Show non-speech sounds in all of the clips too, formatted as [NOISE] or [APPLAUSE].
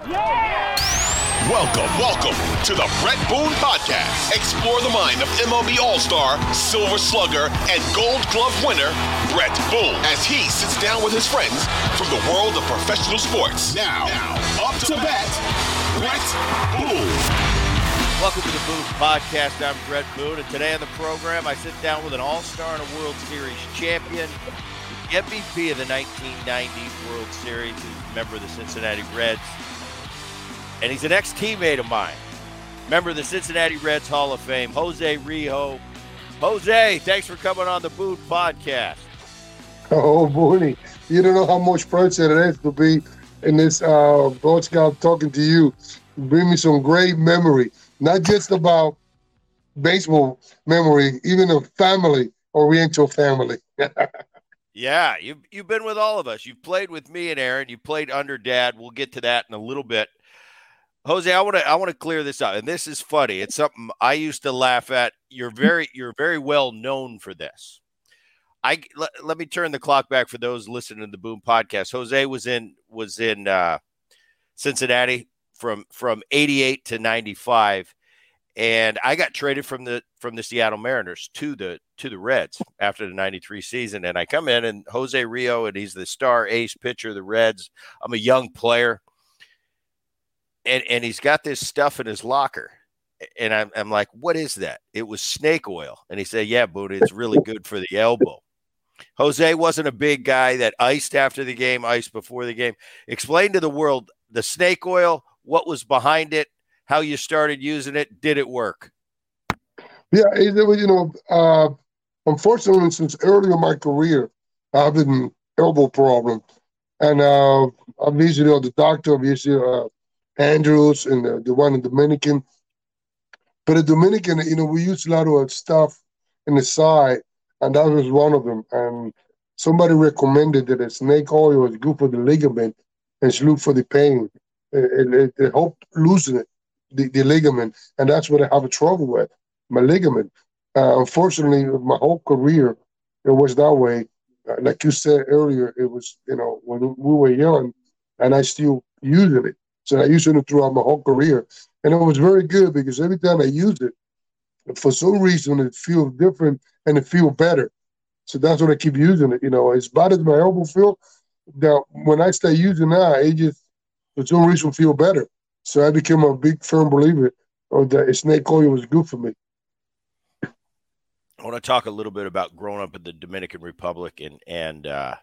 Welcome, welcome to the Bret Boone Podcast. Explore the mind of MLB All Star, Silver Slugger, and Gold Glove winner, Bret Boone, as he sits down with his friends from the world of professional sports. Now, now up to bat, Bret Boone. Welcome to the Boone Podcast. I'm Bret Boone, and today on the program, I sit down with an All Star and a World Series champion, the MVP of the 1990 World Series, he's a member of the Cincinnati Reds and he's an ex teammate of mine, member of the Cincinnati Reds Hall of Fame, Jose Rijo. Jose, thanks for coming on the Boone podcast. [LAUGHS] Oh, Booney, you don't know how much pleasure it is to be in this uh, broadcast talking to you. Bring me some great memory, not just about baseball memory, even a family, Oriental family. [LAUGHS] yeah, you've, you've been with all of us. You've played with me and Aaron. You played under dad. We'll get to that in a little bit. Jose, I want to I want to clear this up, and this is funny. It's something I used to laugh at. You're very you're very well known for this. I let, let me turn the clock back for those listening to the Boone podcast. Jose was in was in uh, Cincinnati from from 88 to 95 and I got traded from the from the Seattle Mariners to the to the Reds after the 93 season and I come in and Jose Rijo and he's the star ace pitcher of the Reds. I'm a young player and and he's got this stuff in his locker. And I'm, I'm like, what is that? It was snake oil. And he said, yeah, Buddha, it's really good for the elbow. Jose wasn't a big guy that iced after the game, iced before the game. Explain to the world the snake oil, what was behind it, how you started using it. Did it work? Yeah, it, you know, uh, unfortunately, since early in my career, I've been elbow problem, and uh, I'm usually on the doctor. I'm usually uh, Andrews and the, the one in Dominican. But the Dominican, you know, we use a lot of stuff in the side, and that was one of them. And somebody recommended that a snake oil is good for the ligament and it's good for the pain. It, it, it helped loosen it, the, the ligament, and that's what I have a trouble with, my ligament. Uh, unfortunately, my whole career, it was that way. Uh, like you said earlier, it was, you know, when we were young, and I still using it. So I used it throughout my whole career. And it was very good because every time I used it, for some reason it feels different and it feels better. So that's what I keep using it. You know, as bad as my elbow feel, now when I start using that, it just for some reason feel better. So I became a big firm believer of that snake oil was good for me. I want to talk a little bit about growing up in the Dominican Republic and and uh,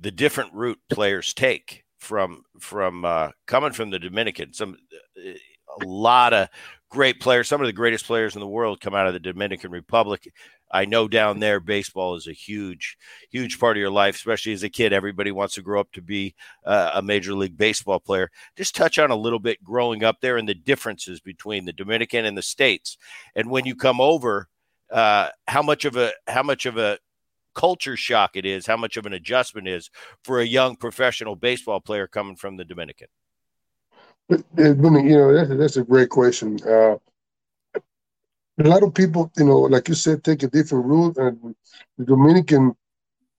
the different route players take from from uh, coming from the Dominican. Some a lot of great players. Some of the greatest players in the world come out of the Dominican Republic. I know down there, baseball is a huge, huge part of your life, especially as a kid. Everybody wants to grow up to be uh, a major league baseball player. Just touch on a little bit growing up there and the differences between the Dominican and the states, and when you come over, uh, how much of a how much of a culture shock it is, how much of an adjustment is for a young professional baseball player coming from the Dominican? You know, that's, that's a great question. Uh, a lot of people, you know, like you said, take a different route, and the Dominican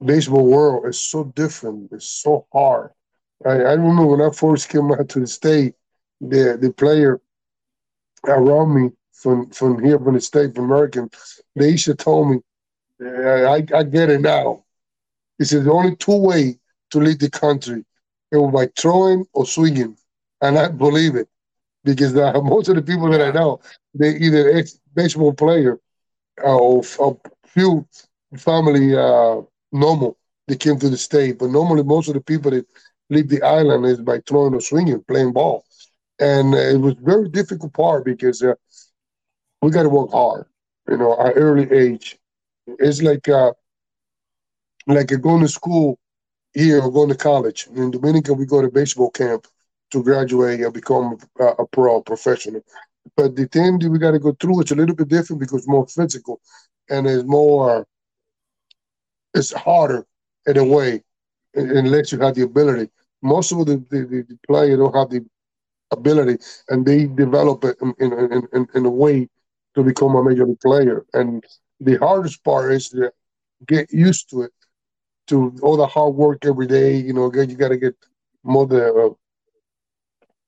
baseball world is so different. It's so hard. I, I remember when I first came out to the state, the the player around me from from here from the state, from American, they used to tell me I, I get it now. He the only two way to lead the country. It was by throwing or swinging, and I believe it because uh, [LAUGHS] most of the people that I know, they either ex baseball player uh, or a few family uh, normal they came to the state. But normally, most of the people that leave the island is by throwing or swinging, playing ball, and it was very difficult part because uh, we got to work hard. You know, our early age, it's like uh, like going to school here or going to college. In Dominica, we go to baseball camp to graduate and become a, a pro professional. But the thing that we got to go through it's a little bit different because it's more physical and it's more it's harder in a way unless you have the ability. Most of the, the, the don't have the ability and they develop it in, in, in, in a way to become a major league player. And the hardest part is to get used to it, to all the hard work every day. You know, again, you got to get more than uh,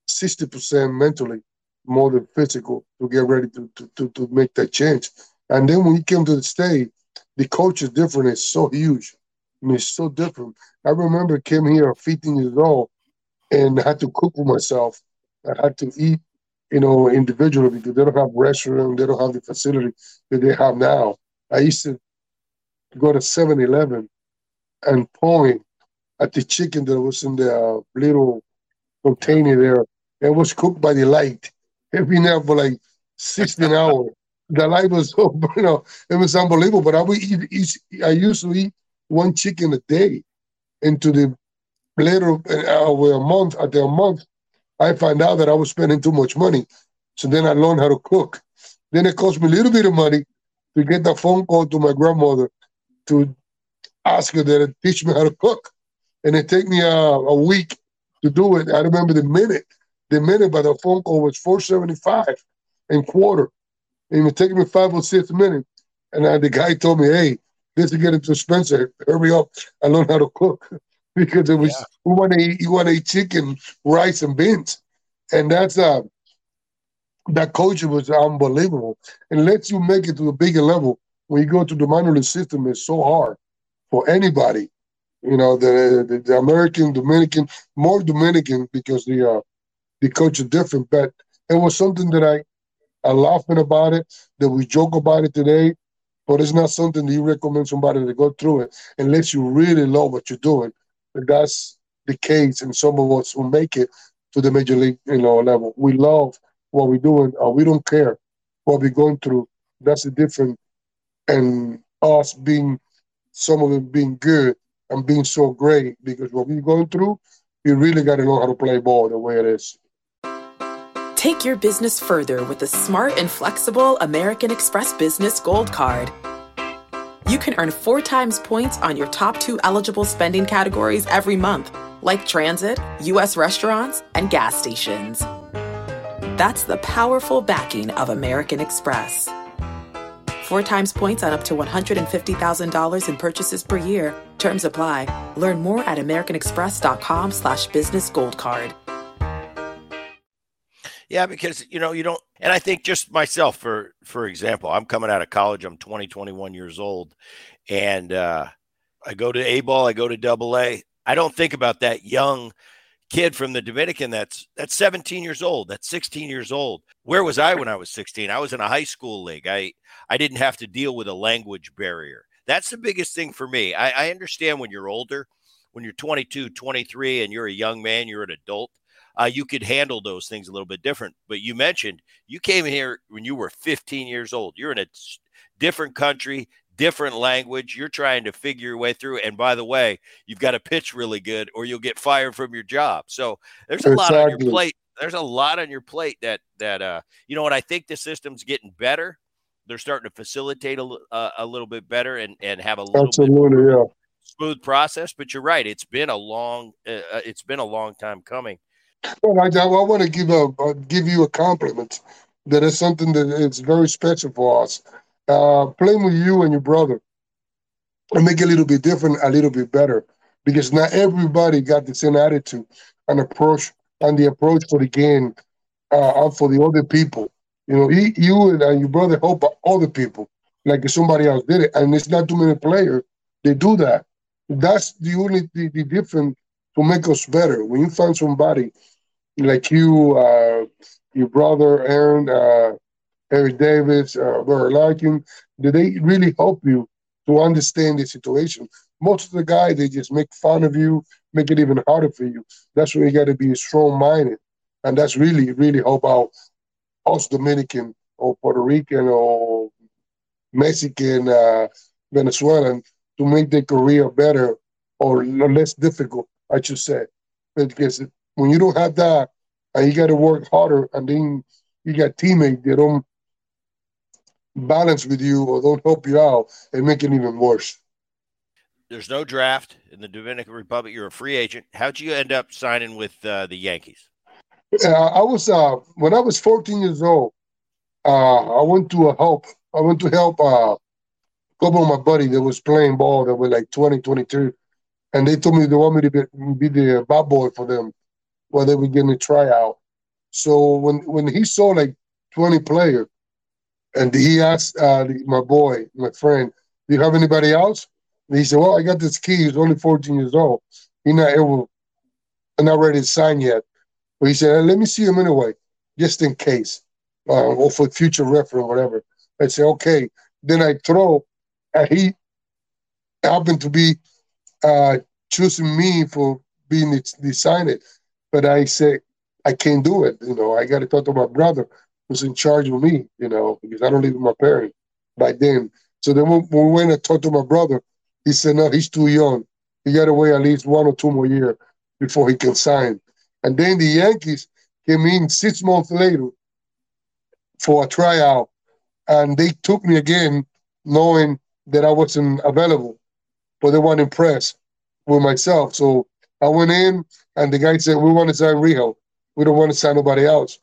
sixty percent mentally, more than physical, to get ready to, to, to, to make that change. And then when you came to the state, the coach is different. It's so huge. I mean, it's so different. I remember came here 15 years old and had to cook for myself. I had to eat you know, individually because they don't have restaurant, they don't have the facility that they have now. I used to go to 7-Eleven and point at the chicken that was in the uh, little container there. It was cooked by the light. It been there for like 16 [LAUGHS] hours. The light was [LAUGHS] so, you know, it was unbelievable. But I would eat, I used to eat one chicken a day into the later uh, a month, at a month, I found out that I was spending too much money. So then I learned how to cook. Then it cost me a little bit of money to get the phone call to my grandmother to ask her to teach me how to cook. And it took me a, a week to do it. I remember the minute, the minute by the phone call was 475 and quarter. And it took me five or six minutes. And I, the guy told me, hey, this is getting too expensive. Hurry up. I learned how to cook. [LAUGHS] because it was yeah. we want to eat you want to eat chicken, rice, and beans, and that's uh that culture was unbelievable and lets you make it to a bigger level. When you go to the minor league system, it's so hard for anybody. You know, the the, the American, Dominican, more Dominican because the uh, the is different. But it was something that I I laughing about it, that we joke about it today, but it's not something that you recommend somebody to go through it unless you really love what you're doing that's the case in some of us who make it to the major league you know level. We love what we're doing. Uh, we don't care what we're going through. That's the difference. And us being some of it being good and being so great because what we're going through, you really got to know how to play ball the way it is. Take your business further with the smart and flexible American Express Business Gold Card you can earn four times points on your top two eligible spending categories every month, like transit, U.S. restaurants, and gas stations. That's the powerful backing of American Express. Four times points on up to $150,000 in purchases per year. Terms apply. Learn more at americanexpress.com slash business gold card. Yeah, because you know you don't, and I think just myself for for example, I'm coming out of college. I'm 20, 21 years old, and uh, I go to A ball, I go to Double A. I don't think about that young kid from the Dominican that's that's 17 years old, that's 16 years old. Where was I when I was 16? I was in a high school league. I I didn't have to deal with a language barrier. That's the biggest thing for me. I, I understand when you're older, when you're 22, 23, and you're a young man, you're an adult uh, you could handle those things a little bit different. But you mentioned you came here when you were 15 years old. You're in a different country, different language. You're trying to figure your way through. And by the way, you've got to pitch really good or you'll get fired from your job. So there's a exactly. lot on your plate. There's a lot on your plate that that uh you know what I think the system's getting better. They're starting to facilitate a, uh, a little bit better and and have a little Absolutely, bit yeah. smooth process. But you're right; it's been a long uh, uh it's been a long time coming. Well, I, I want to give a uh, give you a compliment. That is something that is very special for us. Uh, playing with you and your brother and make it a little bit different, a little bit better, because not everybody got the same attitude and approach and the approach for the game uh, and for the other people. You know, he, you and your brother help other people like somebody else did it, and it's not too many players they do that. That's the only the, the difference to make us better. When you find somebody like you, uh, your brother Aaron, uh, Eric Davis, uh, Robert Larkin, do they really help you to understand the situation? Most of the guys they just make fun of you, make it even harder for you. That's where you got to be strong minded, and that's really really help out us Dominican or Puerto Rican or Mexican, uh, Venezuelan to make their career better or less difficult, I should say. Because when you don't have that and you got to work harder and then you got teammates that don't balance with you or don't help you out and make it even worse. There's no draft in the Dominican Republic. You're a free agent. How'd you end up signing with uh, the Yankees? Uh, I was uh, when I was 14 years old. Uh, I went to a help. I went to help uh, couple of my buddies that was playing ball that were like 20, 22. And they told me they want me to be, be the bat boy for them while they were getting a tryout. So when when he saw like 20 players, and he asked uh, my boy, my friend, do you have anybody else? And he said, well, I got this kid. He's only 14 years old. He's not able, not ready to sign yet. But he said, let me see him anyway, just in case, uh, or for future reference whatever. I said, okay. Then I throw and he happened to be uh, choosing me for being the signer. But I said, I can't do it. You know, I got to talk to my brother who's in charge of me, you know, because I don't live with my parents by then. So then when, when we went and talked to my brother, he said, no, he's too young. He got to wait at least one or two more years before he can sign. And then the Yankees came in six months later for a tryout, and they took me again, knowing that I wasn't available, but they weren't impressed with myself. So I went in, and the guy said, "We want to sign Rijo. We don't want to sign nobody else."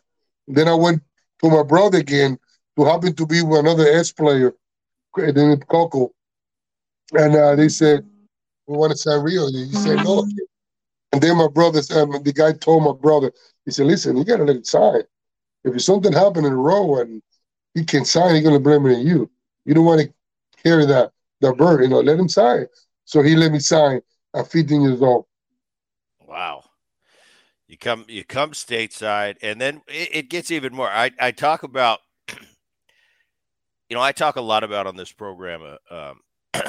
Then I went to my brother again, who happened to be with another S player, named Coco, and uh, they said, "We want to sign Rijo." He said, "No." And then my brother, um, the guy told my brother, he said, "Listen, you got to let it sign. If something happened in a row and he can sign, he's going to blame it on you. You don't want to carry that the bird, you know, let him sign. So he let me sign at 15 years old. Wow. You come you come stateside and then it, it gets even more. I, I talk about [CLEARS THROAT] you know, I talk a lot about on this program uh, um, [CLEARS THROAT]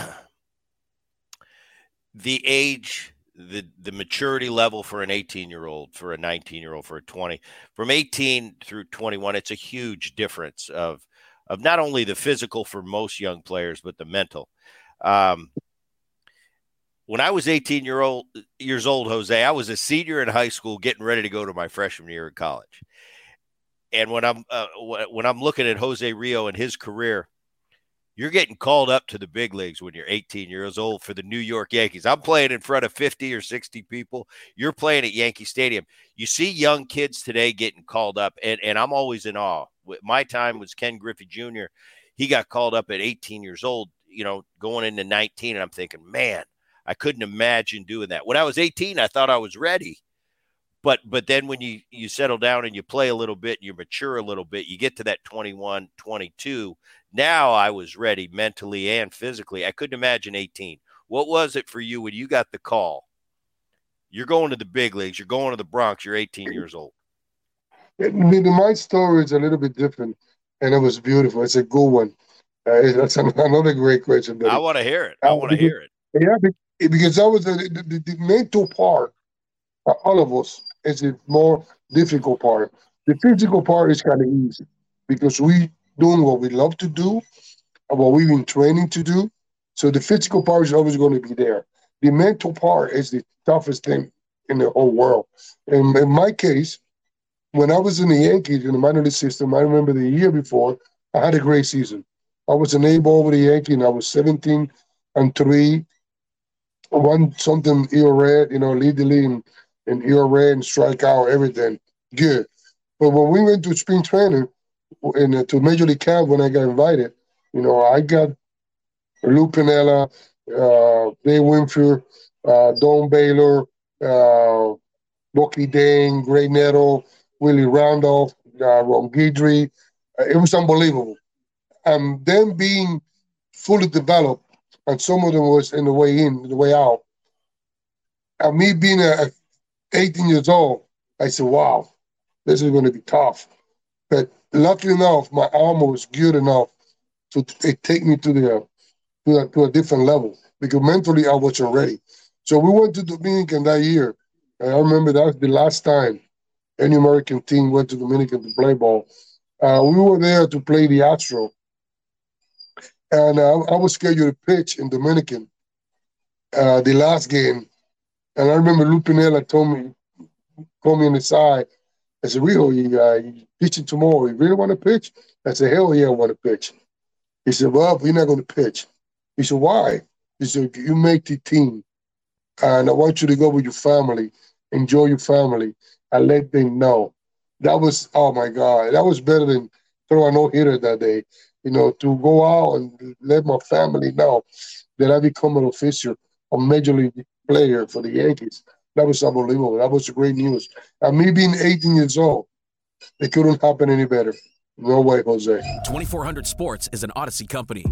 the age the the maturity level for an 18 year old for a 19 year old for a 20 from 18 through 21 it's a huge difference of of not only the physical for most young players, but the mental. Um, when I was 18 year old years old, Jose, I was a senior in high school, getting ready to go to my freshman year in college. And when I'm uh, when I'm looking at Jose Rijo and his career, you're getting called up to the big leagues when you're 18 years old for the New York Yankees. I'm playing in front of 50 or 60 people. You're playing at Yankee Stadium. You see young kids today getting called up, and, and I'm always in awe. My time was Ken Griffey Jr. He got called up at 18 years old, you know, going into 19. And I'm thinking, man, I couldn't imagine doing that. When I was 18, I thought I was ready. But but then when you you settle down and you play a little bit and you mature a little bit you get to that 21 22 now i was ready mentally and physically. I couldn't imagine 18 what was it for you when you got the call? You're going to the big leagues. You're going to the bronx. You're 18 years old. My story is a little bit different and it was beautiful. It's a good one. Uh, that's [LAUGHS] another great question buddy. i want to hear it. I want to hear it. Yeah because that was the, the, the mental part for all of us is the more difficult part. The physical part is kind of easy because we doing what we love to do and what we've been training to do. So the physical part is always going to be there. The mental part is the toughest thing in the whole world. And in my case, when I was in the Yankees in the minor league system, I remember the year before, I had a great season. I was an A ball with the Yankee, and I was 17 and three, one something ERA, you know, lead the league in ERA and strikeout, everything good. But when we went to spring training and uh, to Major League Camp when I got invited, you know, I got Lou Piniella, uh, Dave Winfield, uh, Don Baylor, uh, Bucky Dent, Graig Nettles, Willie Randolph, uh, Ron Guidry. Uh, it was unbelievable. And then being fully developed and some of them was in the way in, the way out. And me being a, 18 years old, I said, wow, this is going to be tough. But luckily enough, my armor was good enough to take me to the to a, to a different level because mentally I wasn't ready. So we went to Dominican that year. And I remember that was the last time any American team went to Dominican to play ball. Uh, we were there to play the Astro. And uh, I was scheduled to pitch in Dominican uh, the last game. And I remember Lou Piniella told me, called me on the side. I said, Rijo, you, uh, you pitching tomorrow. You really want to pitch? I said, hell yeah, I want to pitch. He said, well, we're not going to pitch. He said, why? He said, you make the team. And I want you to go with your family, enjoy your family, and let them know. That was, oh my God, that was better than throw a no hitter that day. You know, to go out and let my family know that I become an official, a major league player for the Yankees. That was unbelievable. That was great news. And me being 18 years old, it couldn't happen any better. No way, Jose. 2400 Sports is an Audacy company.